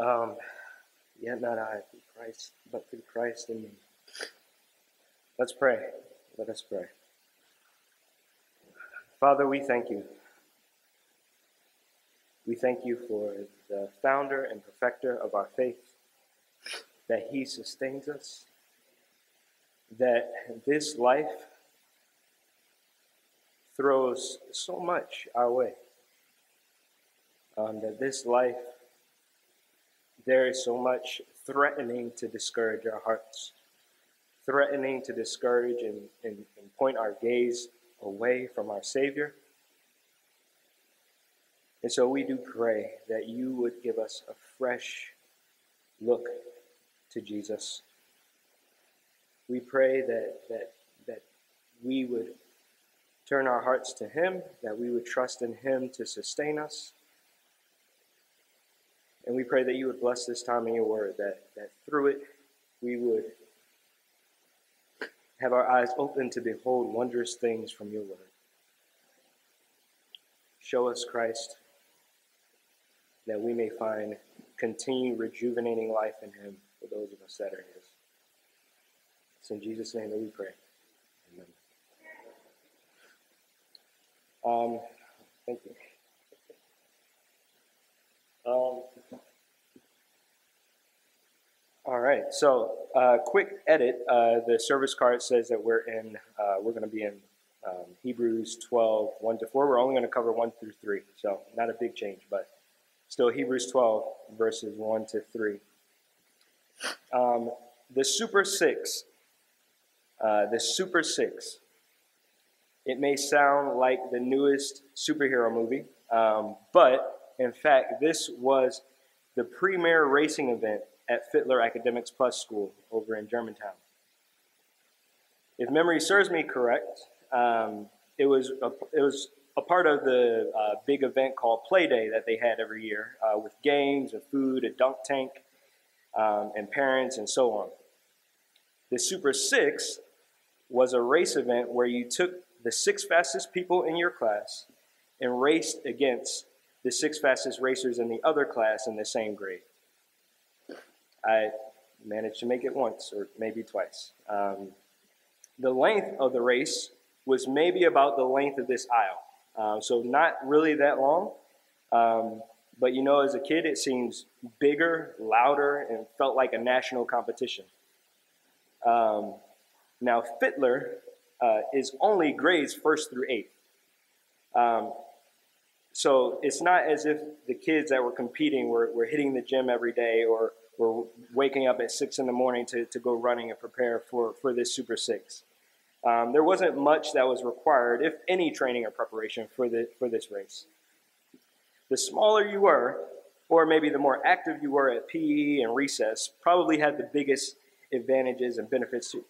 Um, yet not I, through Christ, but through Christ in me. Let's pray. Let us pray. Father, we thank you. We thank you for the founder and perfecter of our faith, that he sustains us, that this life throws so much our way, um, that this life, there is so much threatening to discourage our hearts, threatening to discourage and, and, and point our gaze away from our Savior. And so we do pray that you would give us a fresh look to Jesus. We pray that, that, that we would turn our hearts to Him, that we would trust in Him to sustain us. And we pray that you would bless this time in your word, that, that through it we would have our eyes open to behold wondrous things from your word. Show us Christ, that we may find continued rejuvenating life in him for those of us that are his. It's in Jesus' name that we pray. Amen. Um, thank you. Um, all right. So, uh, quick edit. Uh, the service card says that we're in. Uh, we're going to be in um, Hebrews 12, 1 to 4. We're only going to cover 1 through 3. So, not a big change, but still Hebrews 12, verses 1 to 3. Um, the Super Six. Uh, the Super Six. It may sound like the newest superhero movie, um, but in fact, this was the premier racing event at Fitler Academics Plus School over in Germantown. If memory serves me correct, um, it was a, it was a part of the uh, big event called Play Day that they had every year uh, with games and food, a dunk tank, um, and parents and so on. The Super Six was a race event where you took the six fastest people in your class and raced against the six fastest racers in the other class in the same grade. I managed to make it once or maybe twice. Um, the length of the race was maybe about the length of this aisle. Uh, so not really that long. Um, but you know, as a kid, it seems bigger, louder, and felt like a national competition. Um, now, Fitler uh, is only grades first through eighth. So it's not as if the kids that were competing were, were hitting the gym every day or were waking up at six in the morning to, to go running and prepare for, for this Super Six. Um, there wasn't much that was required, if any, training or preparation for, the, for this race. The smaller you were, or maybe the more active you were at PE and recess, probably had the biggest advantages and benefits to,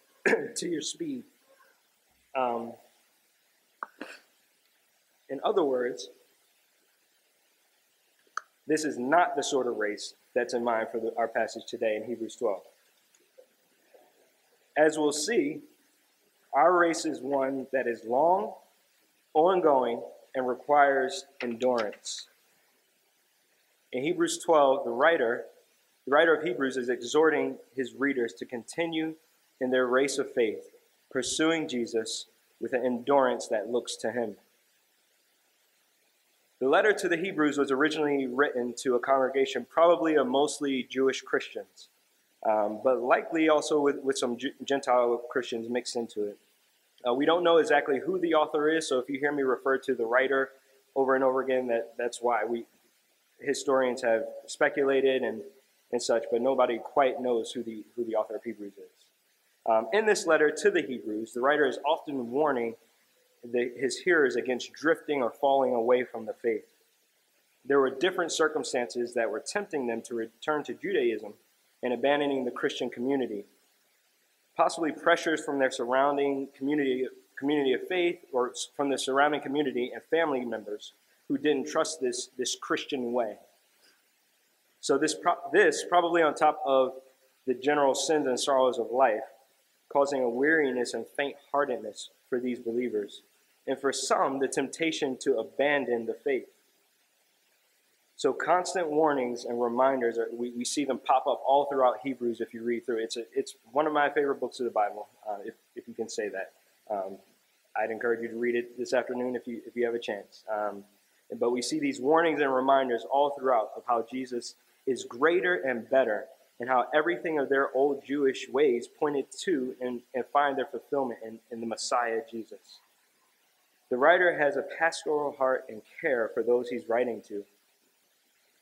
to your speed. Um, in other words, this is not the sort of race that's in mind for the, our passage today in Hebrews 12. As we'll see, our race is one that is long, ongoing, and requires endurance. In Hebrews 12, the writer, the writer of Hebrews is exhorting his readers to continue in their race of faith, pursuing Jesus with an endurance that looks to him. The letter to the Hebrews was originally written to a congregation probably of mostly Jewish Christians, um, but likely also with, with some Gentile Christians mixed into it. Uh, we don't know exactly who the author is, so if you hear me refer to the writer over and over again, that, that's why. We historians have speculated and, and such, but nobody quite knows who the, who the author of Hebrews is. Um, in this letter to the Hebrews, the writer is often warning the, his hearers against drifting or falling away from the faith. There were different circumstances that were tempting them to return to Judaism and abandoning the Christian community. Possibly pressures from their surrounding community, community of faith or from the surrounding community and family members who didn't trust this, this Christian way. So, this, pro- this, probably on top of the general sins and sorrows of life, causing a weariness and faint heartedness for these believers and for some, the temptation to abandon the faith. So constant warnings and reminders, are, we, we see them pop up all throughout Hebrews if you read through. It's, a, it's one of my favorite books of the Bible, uh, if, if you can say that. Um, I'd encourage you to read it this afternoon if you, if you have a chance. Um, but we see these warnings and reminders all throughout of how Jesus is greater and better and how everything of their old Jewish ways pointed to and, and find their fulfillment in, in the Messiah Jesus. The writer has a pastoral heart and care for those he's writing to.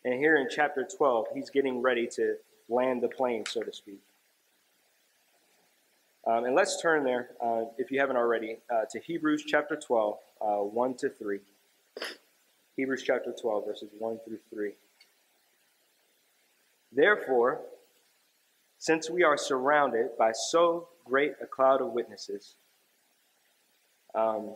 And here in chapter 12, he's getting ready to land the plane, so to speak. Um, and let's turn there, uh, if you haven't already, uh, to Hebrews chapter 12, uh, 1 to 3. Hebrews chapter 12, verses 1 through 3. Therefore, since we are surrounded by so great a cloud of witnesses, um,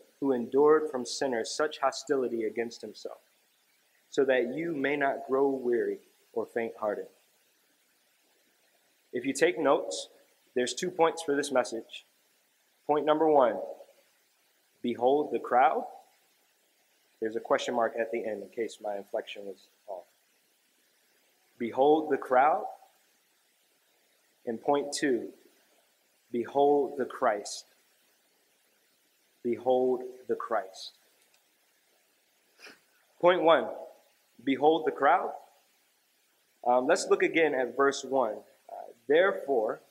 who endured from sinners such hostility against himself, so that you may not grow weary or faint hearted. If you take notes, there's two points for this message. Point number one Behold the crowd. There's a question mark at the end in case my inflection was off. Behold the crowd. And point two Behold the Christ. Behold the Christ. Point one Behold the crowd. Um, let's look again at verse 1. Uh, Therefore,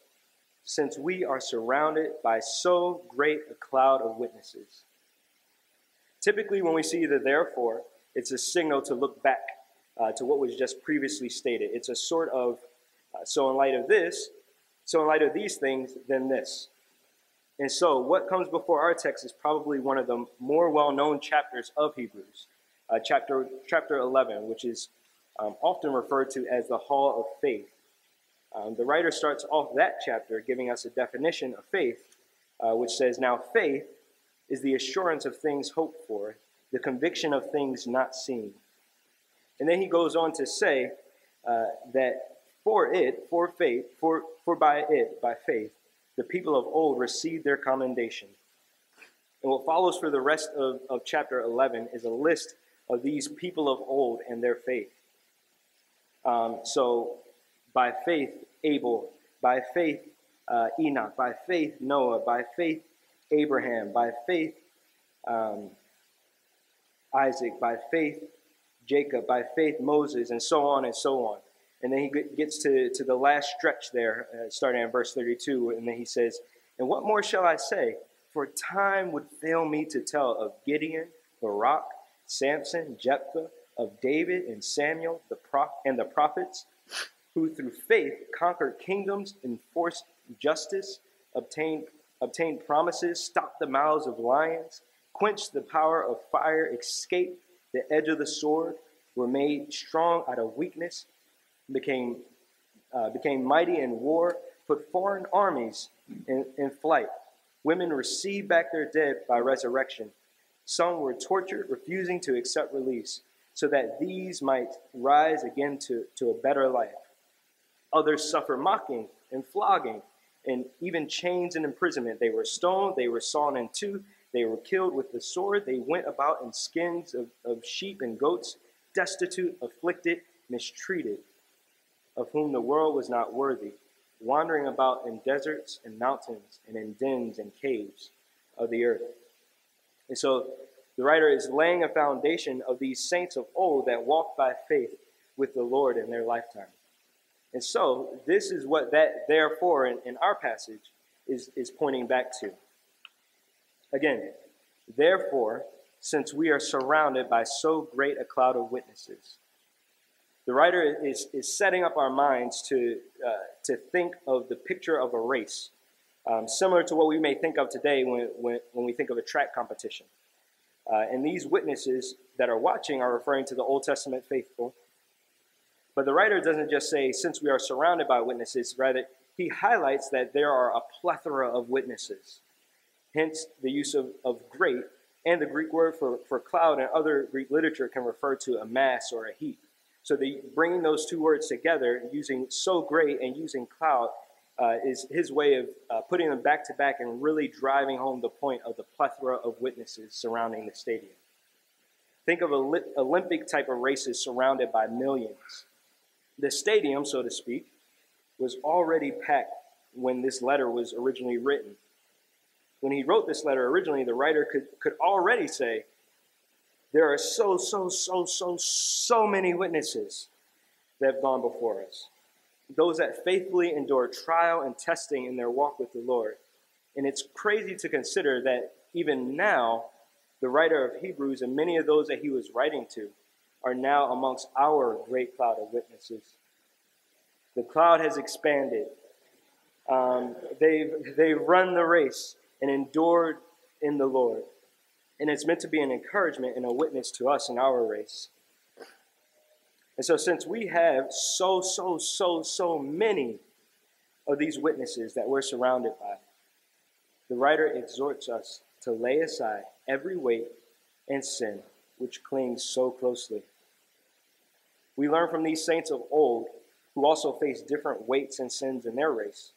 since we are surrounded by so great a cloud of witnesses. Typically, when we see the therefore, it's a signal to look back uh, to what was just previously stated. It's a sort of, uh, so in light of this, so in light of these things, then this. And so, what comes before our text is probably one of the more well known chapters of Hebrews, uh, chapter, chapter 11, which is um, often referred to as the Hall of Faith. Um, the writer starts off that chapter giving us a definition of faith, uh, which says, Now faith is the assurance of things hoped for, the conviction of things not seen. And then he goes on to say uh, that for it, for faith, for, for by it, by faith, the people of old received their commendation. And what follows for the rest of, of chapter 11 is a list of these people of old and their faith. Um, so, by faith, Abel, by faith, uh, Enoch, by faith, Noah, by faith, Abraham, by faith, um, Isaac, by faith, Jacob, by faith, Moses, and so on and so on. And then he gets to, to the last stretch there, uh, starting at verse 32, and then he says, And what more shall I say? For time would fail me to tell of Gideon, Barak, Samson, Jephthah, of David and Samuel, the pro- and the prophets, who through faith conquered kingdoms, enforced justice, obtained, obtained promises, stopped the mouths of lions, quenched the power of fire, escaped the edge of the sword, were made strong out of weakness, became, uh, became mighty in war, put foreign armies in, in flight. Women received back their dead by resurrection. Some were tortured, refusing to accept release, so that these might rise again to, to a better life. Others suffer mocking and flogging, and even chains and imprisonment. They were stoned, they were sawn in two, they were killed with the sword. They went about in skins of, of sheep and goats, destitute, afflicted, mistreated of whom the world was not worthy, wandering about in deserts and mountains and in dens and caves of the earth. And so the writer is laying a foundation of these saints of old that walked by faith with the Lord in their lifetime. And so this is what that therefore in, in our passage is, is pointing back to. Again, therefore, since we are surrounded by so great a cloud of witnesses, the writer is, is setting up our minds to, uh, to think of the picture of a race, um, similar to what we may think of today when, when, when we think of a track competition. Uh, and these witnesses that are watching are referring to the Old Testament faithful, But the writer doesn't just say, since we are surrounded by witnesses, rather, he highlights that there are a plethora of witnesses. Hence, the use of, of great, and the Greek word for, for cloud and other Greek literature can refer to a mass or a heap. So, the, bringing those two words together, using so great and using cloud, uh, is his way of uh, putting them back to back and really driving home the point of the plethora of witnesses surrounding the stadium. Think of Olympic type of races surrounded by millions. The stadium, so to speak, was already packed when this letter was originally written. When he wrote this letter originally, the writer could, could already say, There are so, so, so, so, so many witnesses that have gone before us those that faithfully endure trial and testing in their walk with the Lord. And it's crazy to consider that even now, the writer of Hebrews and many of those that he was writing to are now amongst our great cloud of witnesses. The cloud has expanded. Um, they've, they've run the race and endured in the Lord. And it's meant to be an encouragement and a witness to us in our race. And so, since we have so, so, so, so many of these witnesses that we're surrounded by, the writer exhorts us to lay aside every weight and sin which clings so closely. We learn from these saints of old who also faced different weights and sins in their race.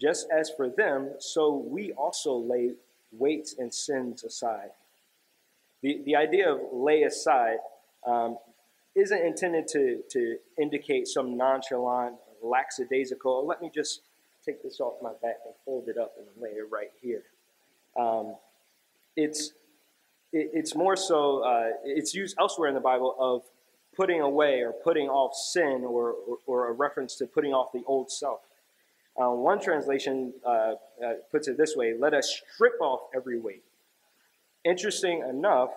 Just as for them, so we also lay weights and sins aside. The, the idea of lay aside um, isn't intended to, to indicate some nonchalant, lackadaisical, let me just take this off my back and fold it up and lay it right here. Um, it's, it, it's more so, uh, it's used elsewhere in the Bible of putting away or putting off sin or, or, or a reference to putting off the old self. Uh, one translation uh, uh puts it this way let us strip off every weight. Interesting enough,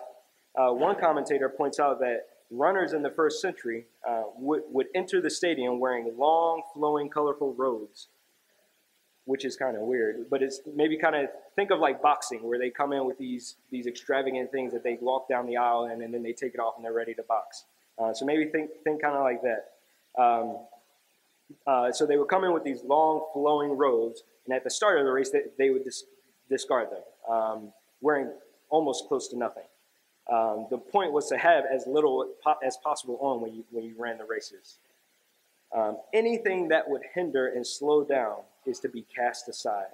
uh, one commentator points out that runners in the first century uh, would, would enter the stadium wearing long, flowing, colorful robes, which is kind of weird. But it's maybe kind of think of like boxing, where they come in with these these extravagant things that they walk down the aisle and, and then they take it off and they're ready to box. Uh, so maybe think think kind of like that. Um, uh, so they would come in with these long, flowing robes, and at the start of the race, they, they would dis- discard them, um, wearing almost close to nothing. Um, the point was to have as little as possible on when you, when you ran the races. Um, anything that would hinder and slow down is to be cast aside.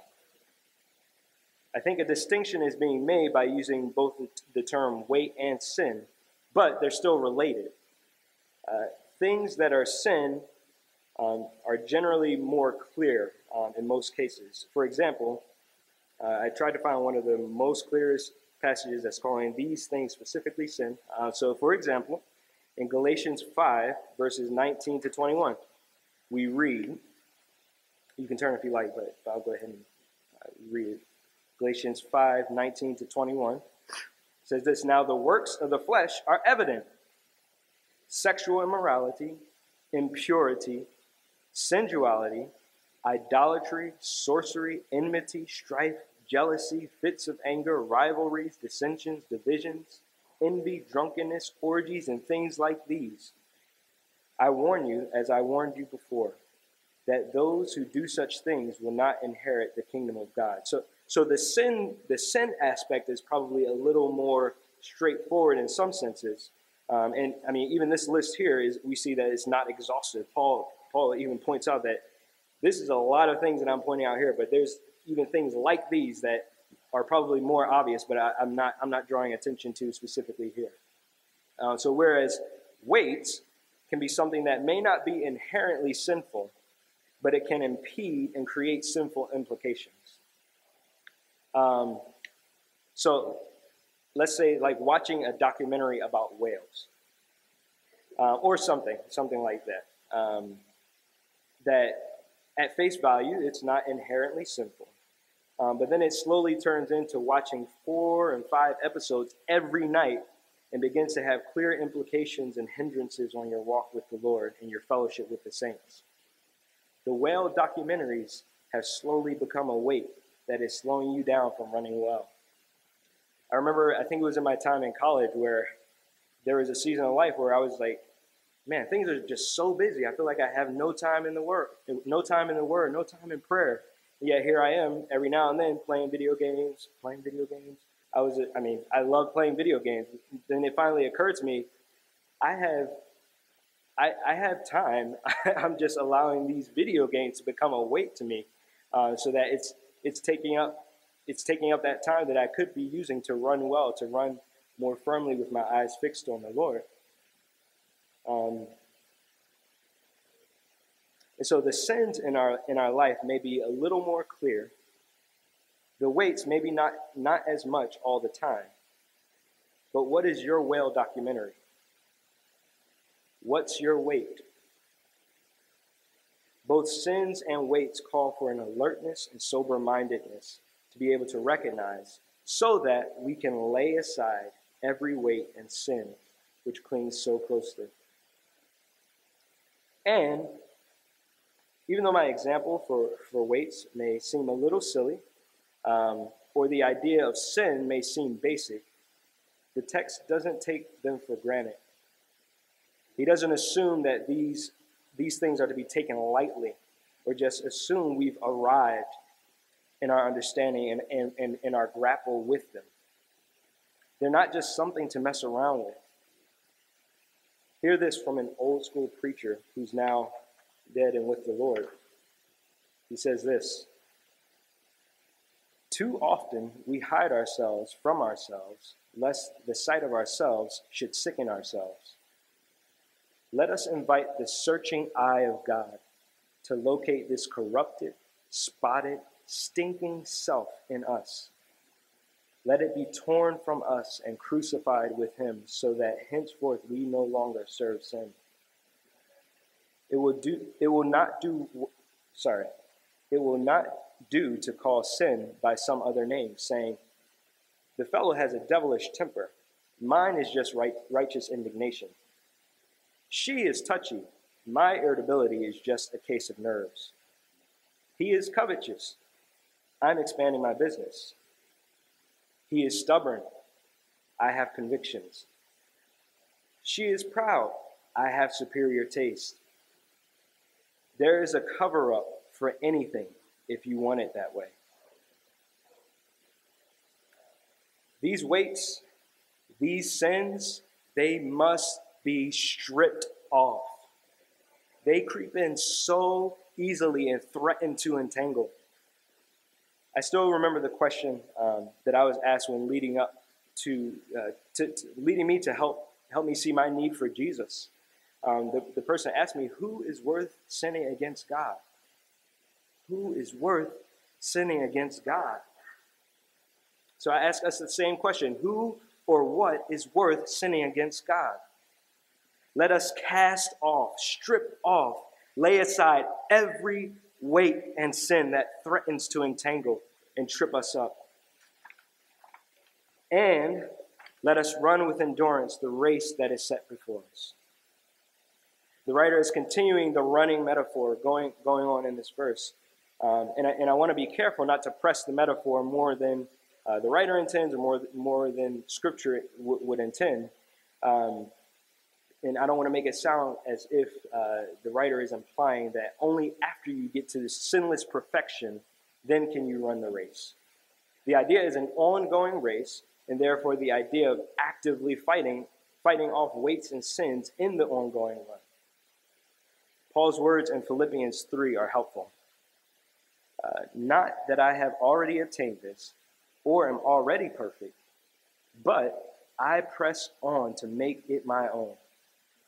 I think a distinction is being made by using both the term weight and sin, but they're still related. Uh, things that are sin um, are generally more clear um, in most cases. For example, uh, I tried to find one of the most clearest passages that's calling these things specifically sin. Uh, so, for example, in Galatians 5, verses 19 to 21, we read, you can turn if you like, but I'll go ahead and uh, read it. Galatians 5, 19 to 21 says this Now the works of the flesh are evident sexual immorality, impurity, sensuality, idolatry, sorcery, enmity, strife jealousy, fits of anger, rivalries, dissensions, divisions, envy, drunkenness, orgies, and things like these. I warn you, as I warned you before, that those who do such things will not inherit the kingdom of God. So, so the sin, the sin aspect is probably a little more straightforward in some senses. Um, and I mean, even this list here is we see that it's not exhaustive. Paul, Paul even points out that this is a lot of things that I'm pointing out here, but there's even things like these that are probably more obvious, but I, am not I'm not drawing attention to specifically here. Uh, so whereas weights can be something that may not be inherently sinful, but it can impede and create sinful implications. Um, so let's say like watching a documentary about whales uh, or something, something like that. Um, that at face value, it's not inherently sinful. Um, but then it slowly turns into watching four and five episodes every night and begins to have clear implications and hindrances on your walk with the Lord and your fellowship with the saints. The whale documentaries have slowly become a weight that is slowing you down from running well. I remember, I think it was in my time in college where there was a season of life where I was like, man, things are just so busy. I feel like I have no time in the word, no time in the word, no time in prayer. Yet here I am every now and then playing video games, playing video games. I was, I mean, I love playing video games. Then it finally occurred to me, I have, I, I have time. I'm just allowing these video games to become a weight to me, uh, so that it's it's taking up, it's taking up that time that I could be using to run well, to run more firmly with my eyes fixed on the Lord. Um, and so the sins in our in our life may be a little more clear. The weights maybe not not as much all the time. But what is your whale documentary? What's your weight? Both sins and weights call for an alertness and sober mindedness to be able to recognize so that we can lay aside every weight and sin which clings so closely. And even though my example for, for weights may seem a little silly, um, or the idea of sin may seem basic, the text doesn't take them for granted. He doesn't assume that these, these things are to be taken lightly, or just assume we've arrived in our understanding and, and, and, and our grapple with them. They're not just something to mess around with. Hear this from an old school preacher who's now dead and with the Lord. He says this Too often we hide ourselves from ourselves, lest the sight of ourselves should sicken ourselves. Let us invite the searching eye of God to locate this corrupted, spotted, stinking self in us let it be torn from us and crucified with him, so that henceforth we no longer serve sin. It will do it will not do sorry. It will not do to call sin by some other name, saying, The fellow has a devilish temper. Mine is just right, righteous indignation. She is touchy. My irritability is just a case of nerves. He is covetous. I'm expanding my business. He is stubborn. I have convictions. She is proud. I have superior taste. There is a cover up for anything if you want it that way. These weights, these sins, they must be stripped off. They creep in so easily and threaten to entangle. I still remember the question um, that I was asked when leading up to, uh, to, to, leading me to help help me see my need for Jesus. Um, the, the person asked me, "Who is worth sinning against God? Who is worth sinning against God?" So I ask us the same question: Who or what is worth sinning against God? Let us cast off, strip off, lay aside every weight and sin that threatens to entangle and trip us up. And let us run with endurance the race that is set before us. The writer is continuing the running metaphor going, going on in this verse. Um, and I, and I want to be careful not to press the metaphor more than uh, the writer intends or more, more than scripture would intend. Um, and I don't want to make it sound as if uh, the writer is implying that only after you get to this sinless perfection, then can you run the race. The idea is an ongoing race, and therefore the idea of actively fighting, fighting off weights and sins in the ongoing run. Paul's words in Philippians 3 are helpful. Uh, not that I have already attained this or am already perfect, but I press on to make it my own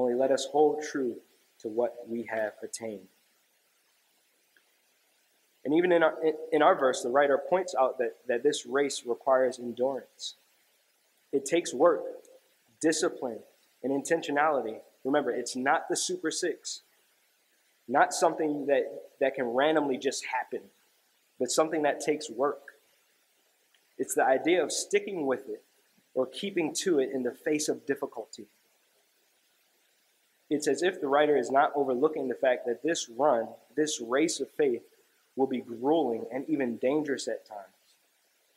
Only let us hold true to what we have attained. And even in our, in our verse, the writer points out that, that this race requires endurance. It takes work, discipline, and intentionality Remember, it's not the Super Six, not something that, that can randomly just happen, but something that takes work. It's the idea of sticking with it or keeping to it in the face of difficulty. It's as if the writer is not overlooking the fact that this run, this race of faith, will be grueling and even dangerous at times.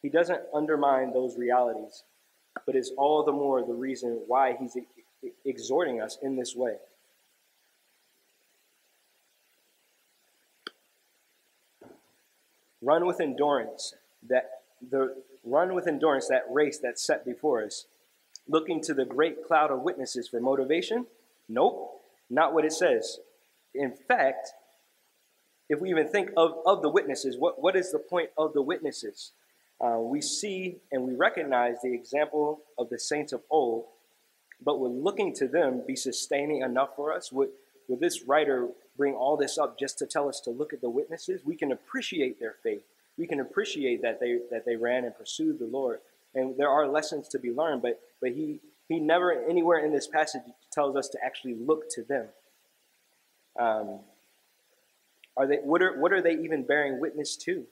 He doesn't undermine those realities, but is all the more the reason why he's exhorting us in this way. Run with endurance that the run with endurance that race that's set before us, looking to the great cloud of witnesses for motivation? Nope, not what it says. In fact, if we even think of, of the witnesses, what, what is the point of the witnesses? Uh, we see and we recognize the example of the saints of old, but would looking to them be sustaining enough for us? Would, would this writer bring all this up just to tell us to look at the witnesses? We can appreciate their faith. We can appreciate that they that they ran and pursued the Lord. And there are lessons to be learned, but but he he never anywhere in this passage tells us to actually look to them. Um, are they what are what are they even bearing witness to?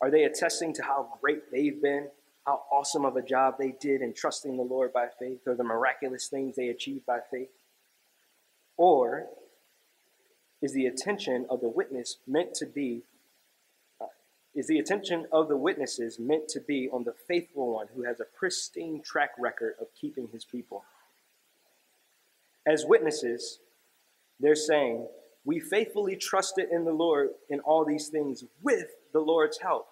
Are they attesting to how great they've been, how awesome of a job they did in trusting the Lord by faith, or the miraculous things they achieved by faith? Or is the attention of the witness meant to be uh, is the attention of the witnesses meant to be on the faithful one who has a pristine track record of keeping his people? As witnesses, they're saying, We faithfully trusted in the Lord in all these things with the Lord's help.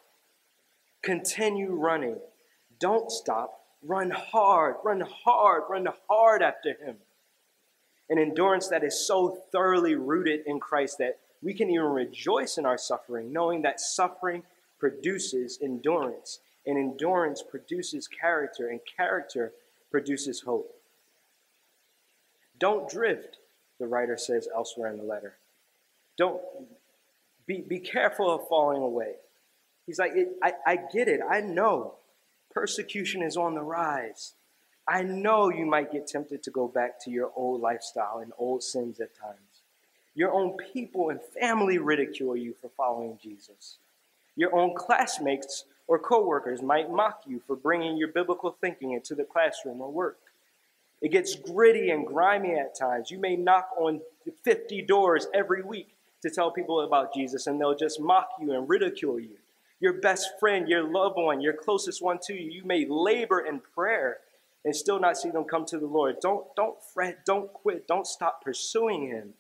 Continue running. Don't stop. Run hard, run hard, run hard after Him. An endurance that is so thoroughly rooted in Christ that we can even rejoice in our suffering, knowing that suffering produces endurance, and endurance produces character, and character produces hope. Don't drift, the writer says elsewhere in the letter. Don't be, be careful of falling away. He's like, I, I get it. I know persecution is on the rise. I know you might get tempted to go back to your old lifestyle and old sins at times. Your own people and family ridicule you for following Jesus. Your own classmates or coworkers might mock you for bringing your biblical thinking into the classroom or work. It gets gritty and grimy at times. You may knock on 50 doors every week to tell people about Jesus, and they'll just mock you and ridicule you. Your best friend, your loved one, your closest one to you, you may labor in prayer and still not see them come to the Lord. Don't, don't fret, don't quit, don't stop pursuing Him.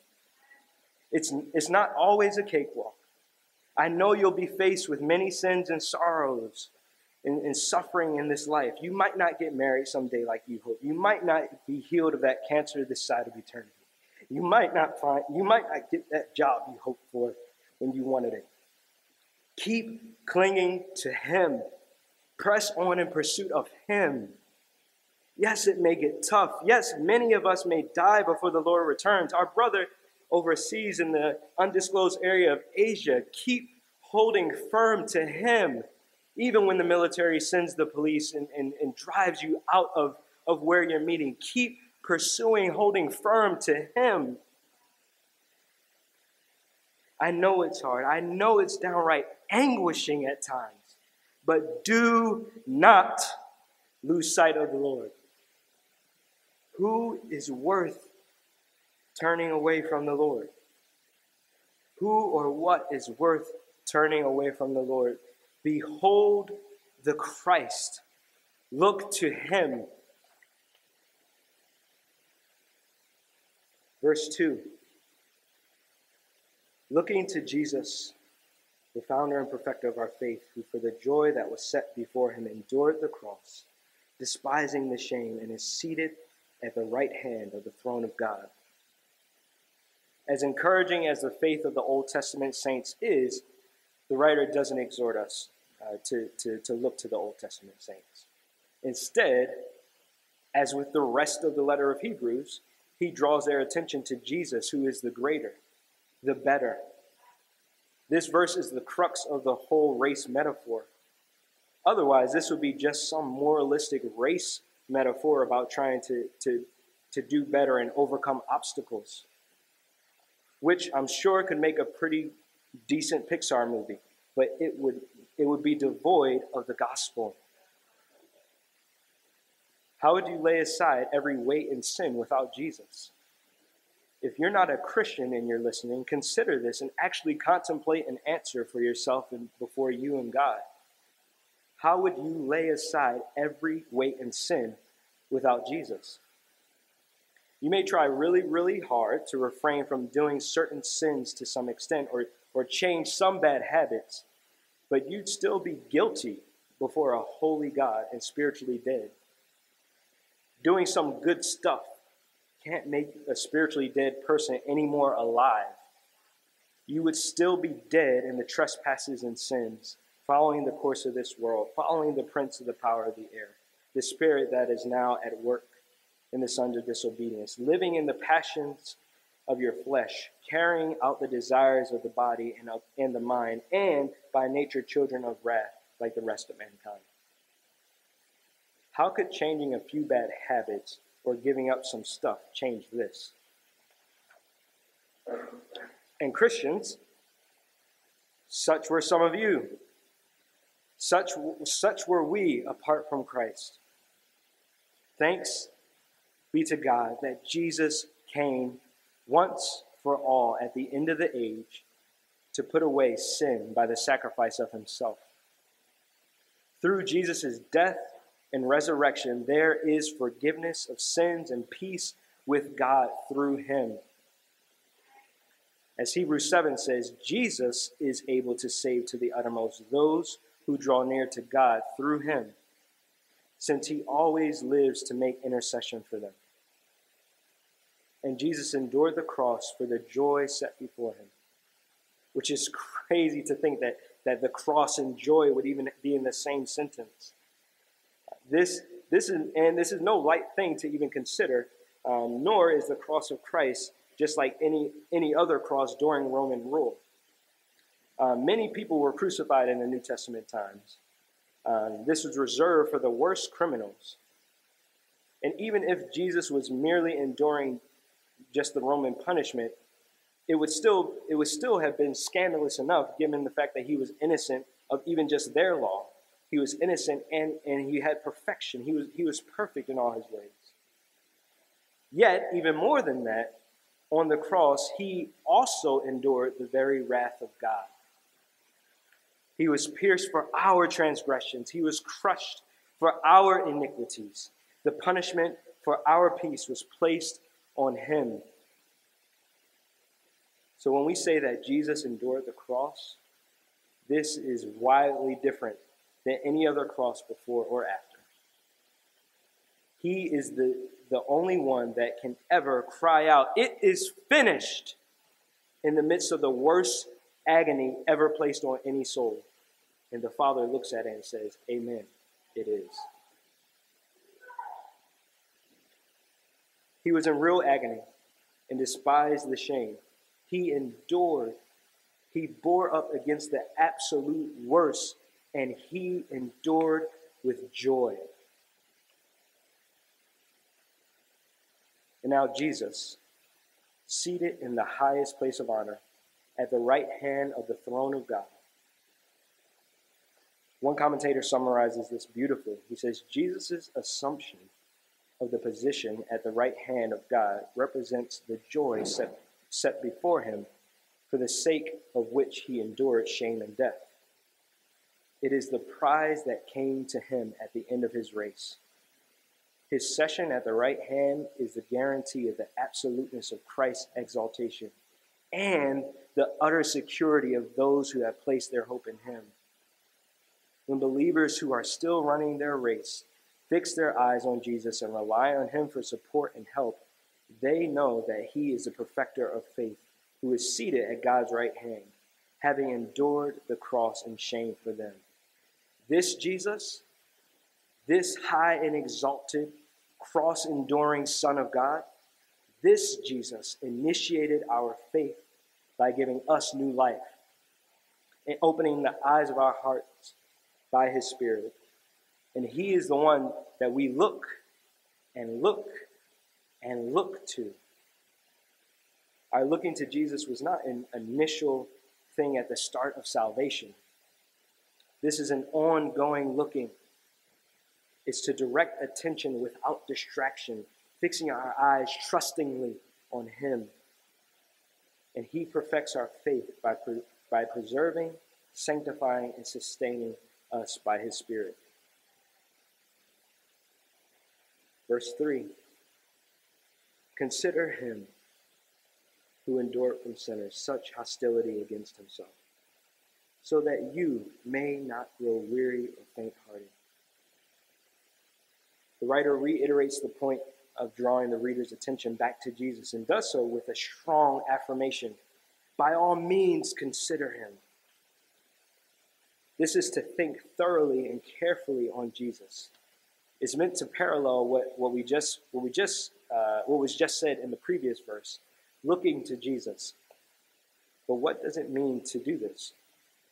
It's, it's not always a cakewalk. I know you'll be faced with many sins and sorrows and, and suffering in this life. You might not get married someday like you hope. You might not be healed of that cancer this side of eternity. You might not find, you might not get that job you hoped for when you wanted it. Keep clinging to Him. Press on in pursuit of Him. Yes, it may get tough. Yes, many of us may die before the Lord returns. Our brother overseas in the undisclosed area of Asia, keep holding firm to Him, even when the military sends the police and, and, and drives you out of, of where you're meeting. Keep pursuing, holding firm to Him. I know it's hard. I know it's downright anguishing at times. But do not lose sight of the Lord. Who is worth turning away from the Lord? Who or what is worth turning away from the Lord? Behold the Christ. Look to him Verse 2 Looking to Jesus, the founder and perfecter of our faith, who for the joy that was set before him endured the cross, despising the shame, and is seated at the right hand of the throne of God. As encouraging as the faith of the Old Testament saints is, the writer doesn't exhort us uh, to, to, to look to the Old Testament saints. Instead, as with the rest of the letter of Hebrews, he draws their attention to Jesus, who is the greater, the better. This verse is the crux of the whole race metaphor. Otherwise, this would be just some moralistic race metaphor about trying to, to, to do better and overcome obstacles, which I'm sure could make a pretty decent Pixar movie, but it would, it would be devoid of the gospel. How would you lay aside every weight and sin without Jesus? If you're not a Christian and you're listening, consider this and actually contemplate an answer for yourself and before you and God. How would you lay aside every weight and sin without Jesus? You may try really, really hard to refrain from doing certain sins to some extent or, or change some bad habits, but you'd still be guilty before a holy God and spiritually dead. Doing some good stuff can't make a spiritually dead person any more alive. You would still be dead in the trespasses and sins, following the course of this world, following the prince of the power of the air, the spirit that is now at work in the sons of disobedience, living in the passions of your flesh, carrying out the desires of the body and, of, and the mind, and by nature children of wrath like the rest of mankind. How could changing a few bad habits or giving up some stuff change this? And Christians, such were some of you. Such, such were we apart from Christ. Thanks be to God that Jesus came once for all at the end of the age to put away sin by the sacrifice of himself. Through Jesus' death and resurrection, there is forgiveness of sins and peace with God through him. As Hebrews 7 says, Jesus is able to save to the uttermost those who draw near to God through him, since he always lives to make intercession for them. And Jesus endured the cross for the joy set before him, which is crazy to think that, that the cross and joy would even be in the same sentence. This, this is, and this is no light thing to even consider, um, nor is the cross of Christ just like any, any other cross during Roman rule. Uh, many people were crucified in the New Testament times. Uh, this was reserved for the worst criminals. And even if Jesus was merely enduring just the Roman punishment, it would still it would still have been scandalous enough given the fact that he was innocent of even just their law. He was innocent and, and he had perfection. He was, he was perfect in all his ways. Yet, even more than that, on the cross, he also endured the very wrath of God. He was pierced for our transgressions, he was crushed for our iniquities. The punishment for our peace was placed on him. So when we say that Jesus endured the cross, this is wildly different than any other cross before or after. He is the, the only one that can ever cry out, It is finished, in the midst of the worst agony ever placed on any soul. And the Father looks at it and says, Amen, it is. He was in real agony and despised the shame. He endured. He bore up against the absolute worst and he endured with joy. And now, Jesus, seated in the highest place of honor at the right hand of the throne of God. One commentator summarizes this beautifully. He says, Jesus' assumption of the position at the right hand of God represents the joy set, set before him for the sake of which he endured shame and death. It is the prize that came to him at the end of his race. His session at the right hand is the guarantee of the absoluteness of Christ's exaltation and the utter security of those who have placed their hope in him. When believers who are still running their race fix their eyes on Jesus and rely on him for support and help, they know that he is the perfecter of faith who is seated at God's right hand, having endured the cross and shame for them. This Jesus, this high and exalted, cross enduring Son of God, this Jesus initiated our faith by giving us new life and opening the eyes of our hearts by his Spirit. And he is the one that we look and look and look to. Our looking to Jesus was not an initial thing at the start of salvation. This is an ongoing looking. It's to direct attention without distraction, fixing our eyes trustingly on Him. And He perfects our faith by, pre- by preserving, sanctifying, and sustaining us by His Spirit. Verse 3 Consider Him who endured from sinners such hostility against Himself, so that you may not grow weary or faint hearted. The writer reiterates the point of drawing the reader's attention back to Jesus and does so with a strong affirmation by all means, consider him. This is to think thoroughly and carefully on Jesus. It's meant to parallel what, what we just what we just uh, what was just said in the previous verse, looking to Jesus. But what does it mean to do this?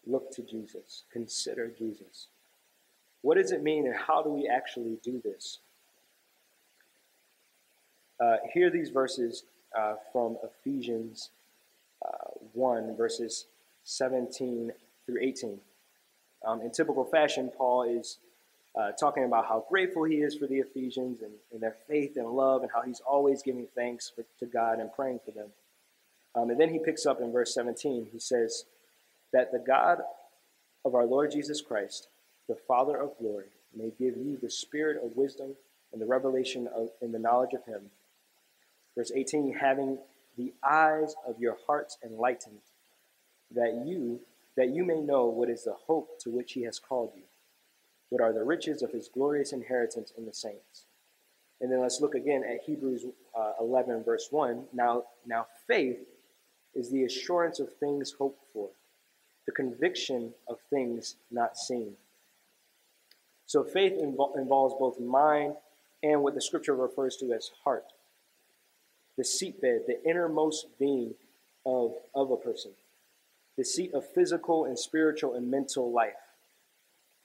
Look to Jesus. Consider Jesus. What does it mean, and how do we actually do this? Uh, hear these verses uh, from Ephesians uh, 1, verses 17 through 18. Um, in typical fashion, Paul is uh, talking about how grateful he is for the Ephesians and, and, their faith and love, and how he's always giving thanks for, to God and praying for them. Um, and then he picks up in verse 17. He says, That the God of our Lord Jesus Christ, the Father of glory, may give you the spirit of wisdom and the revelation of in the knowledge of him Verse 18, having the eyes of your hearts enlightened, that you that you may know what is the hope to which he has called you, what are the riches of his glorious inheritance in the saints. And then let's look again at Hebrews uh, 11, verse 1. Now, now faith is the assurance of things hoped for, the conviction of things not seen. So faith invo- involves both mind and what the scripture refers to as heart the seatbed, the innermost being of, of a person, the seat of physical and spiritual and mental life.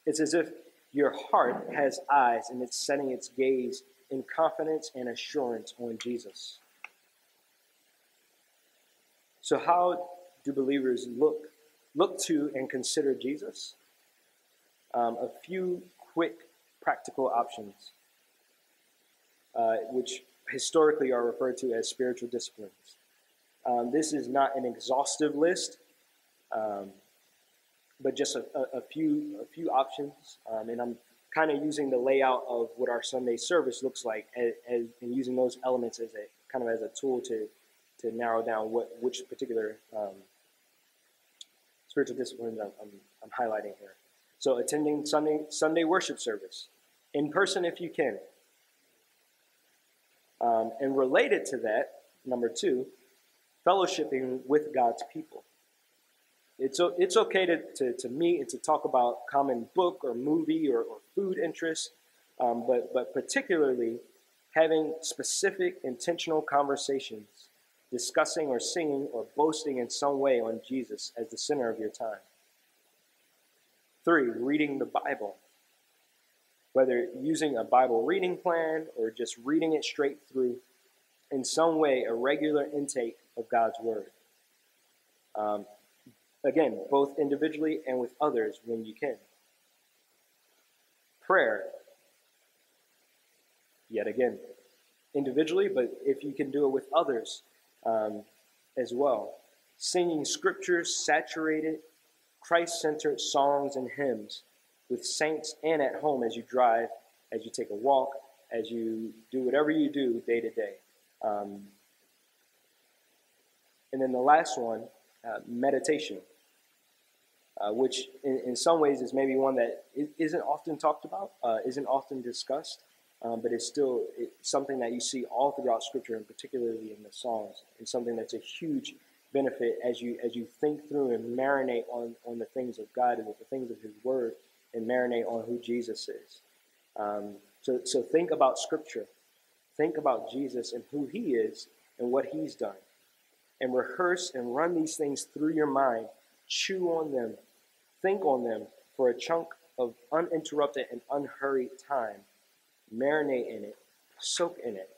It's as if your heart has eyes and it's setting its gaze in confidence and assurance on Jesus. So, how do believers look look to and consider Jesus? Um, a few quick practical options, uh, which historically are referred to as spiritual disciplines. Um, this is not an exhaustive list, um, but just a, a, a, few a few options. Um, and I'm kind of using the layout of what our Sunday service looks like, as, as, and using those elements as a kind of as a tool to to narrow down what which particular um, spiritual disciplines I'm, I'm, I'm highlighting here. So attending Sunday Sunday worship service in person if you can. Um, and related to that, number two, fellowshipping with God's people. It's, it's okay to, to, to meet and to talk about common book or movie or, or food interests, um, but, but particularly having specific intentional conversations, discussing or singing or boasting in some way on Jesus as the center of your time. Three, reading the Bible whether using a Bible reading plan or just reading it straight through, in some way, a regular intake of God's Word. Um, again, both individually and with others when you can. Prayer, yet again, individually, but if you can do it with others um, as well. Singing scriptures, saturated, Christ centered songs and hymns with saints and at home as you drive, as you take a walk, as you do whatever you do day to day. Um, and then the last one, uh, meditation, uh, which in, in, some ways is maybe one that isn't often talked about, uh, isn't often discussed, um, but it's still something that you see all throughout Scripture, and particularly in the Psalms, and something that's a huge benefit as you as you think through and marinate on on the things of God and the things of His Word and marinate on who Jesus is. Um, so, so think about Scripture. Think about Jesus and who He is and what He's done. And rehearse and run these things through your mind. Chew on them. Think on them for a chunk of uninterrupted and unhurried time. Marinate in it. Soak in it.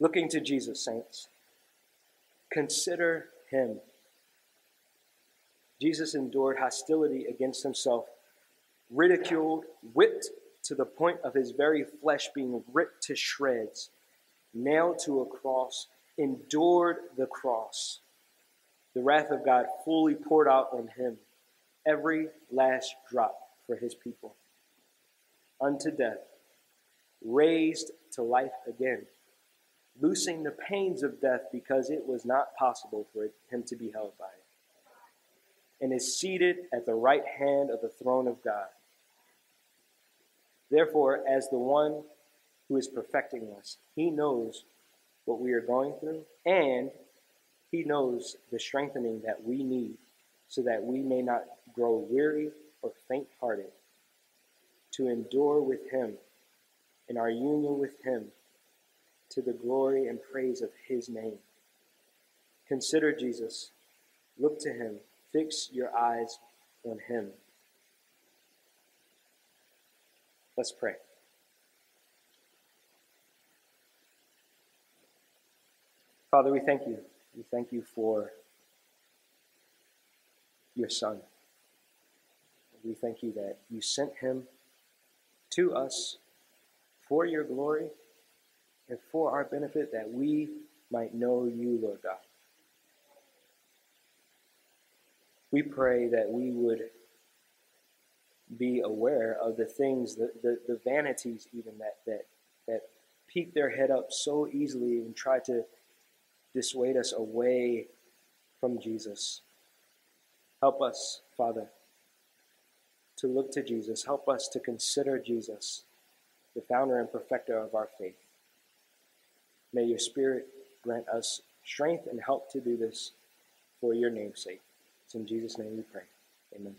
Looking to Jesus, saints, consider him. Jesus endured hostility against himself, ridiculed, whipped to the point of his very flesh being ripped to shreds, nailed to a cross, endured the cross. The wrath of God fully poured out on him, every last drop for his people. Unto death, raised to life again, loosing the pains of death because it was not possible for him to be held by it, and is seated at the right hand of the throne of God. Therefore, as the one who is perfecting us, he knows what we are going through, and he knows the strengthening that we need so that we may not grow weary or faint hearted. To endure with him in our union with him to the glory and praise of his name. Consider Jesus, look to him, fix your eyes on him. Let's pray. Father, we thank you. We thank you for your Son. We thank you that you sent him to us for your glory and for our benefit that we might know you, Lord God. We pray that we would be aware of the things, the, the, the vanities even that, that, that peek their head up so easily and try to dissuade us away from Jesus. Help us, Father, to look to Jesus. Help us to consider Jesus, the founder and perfecter of our faith. May your Spirit grant us strength and help to do this for your name's sake. It's in Jesus' name we pray. Amen.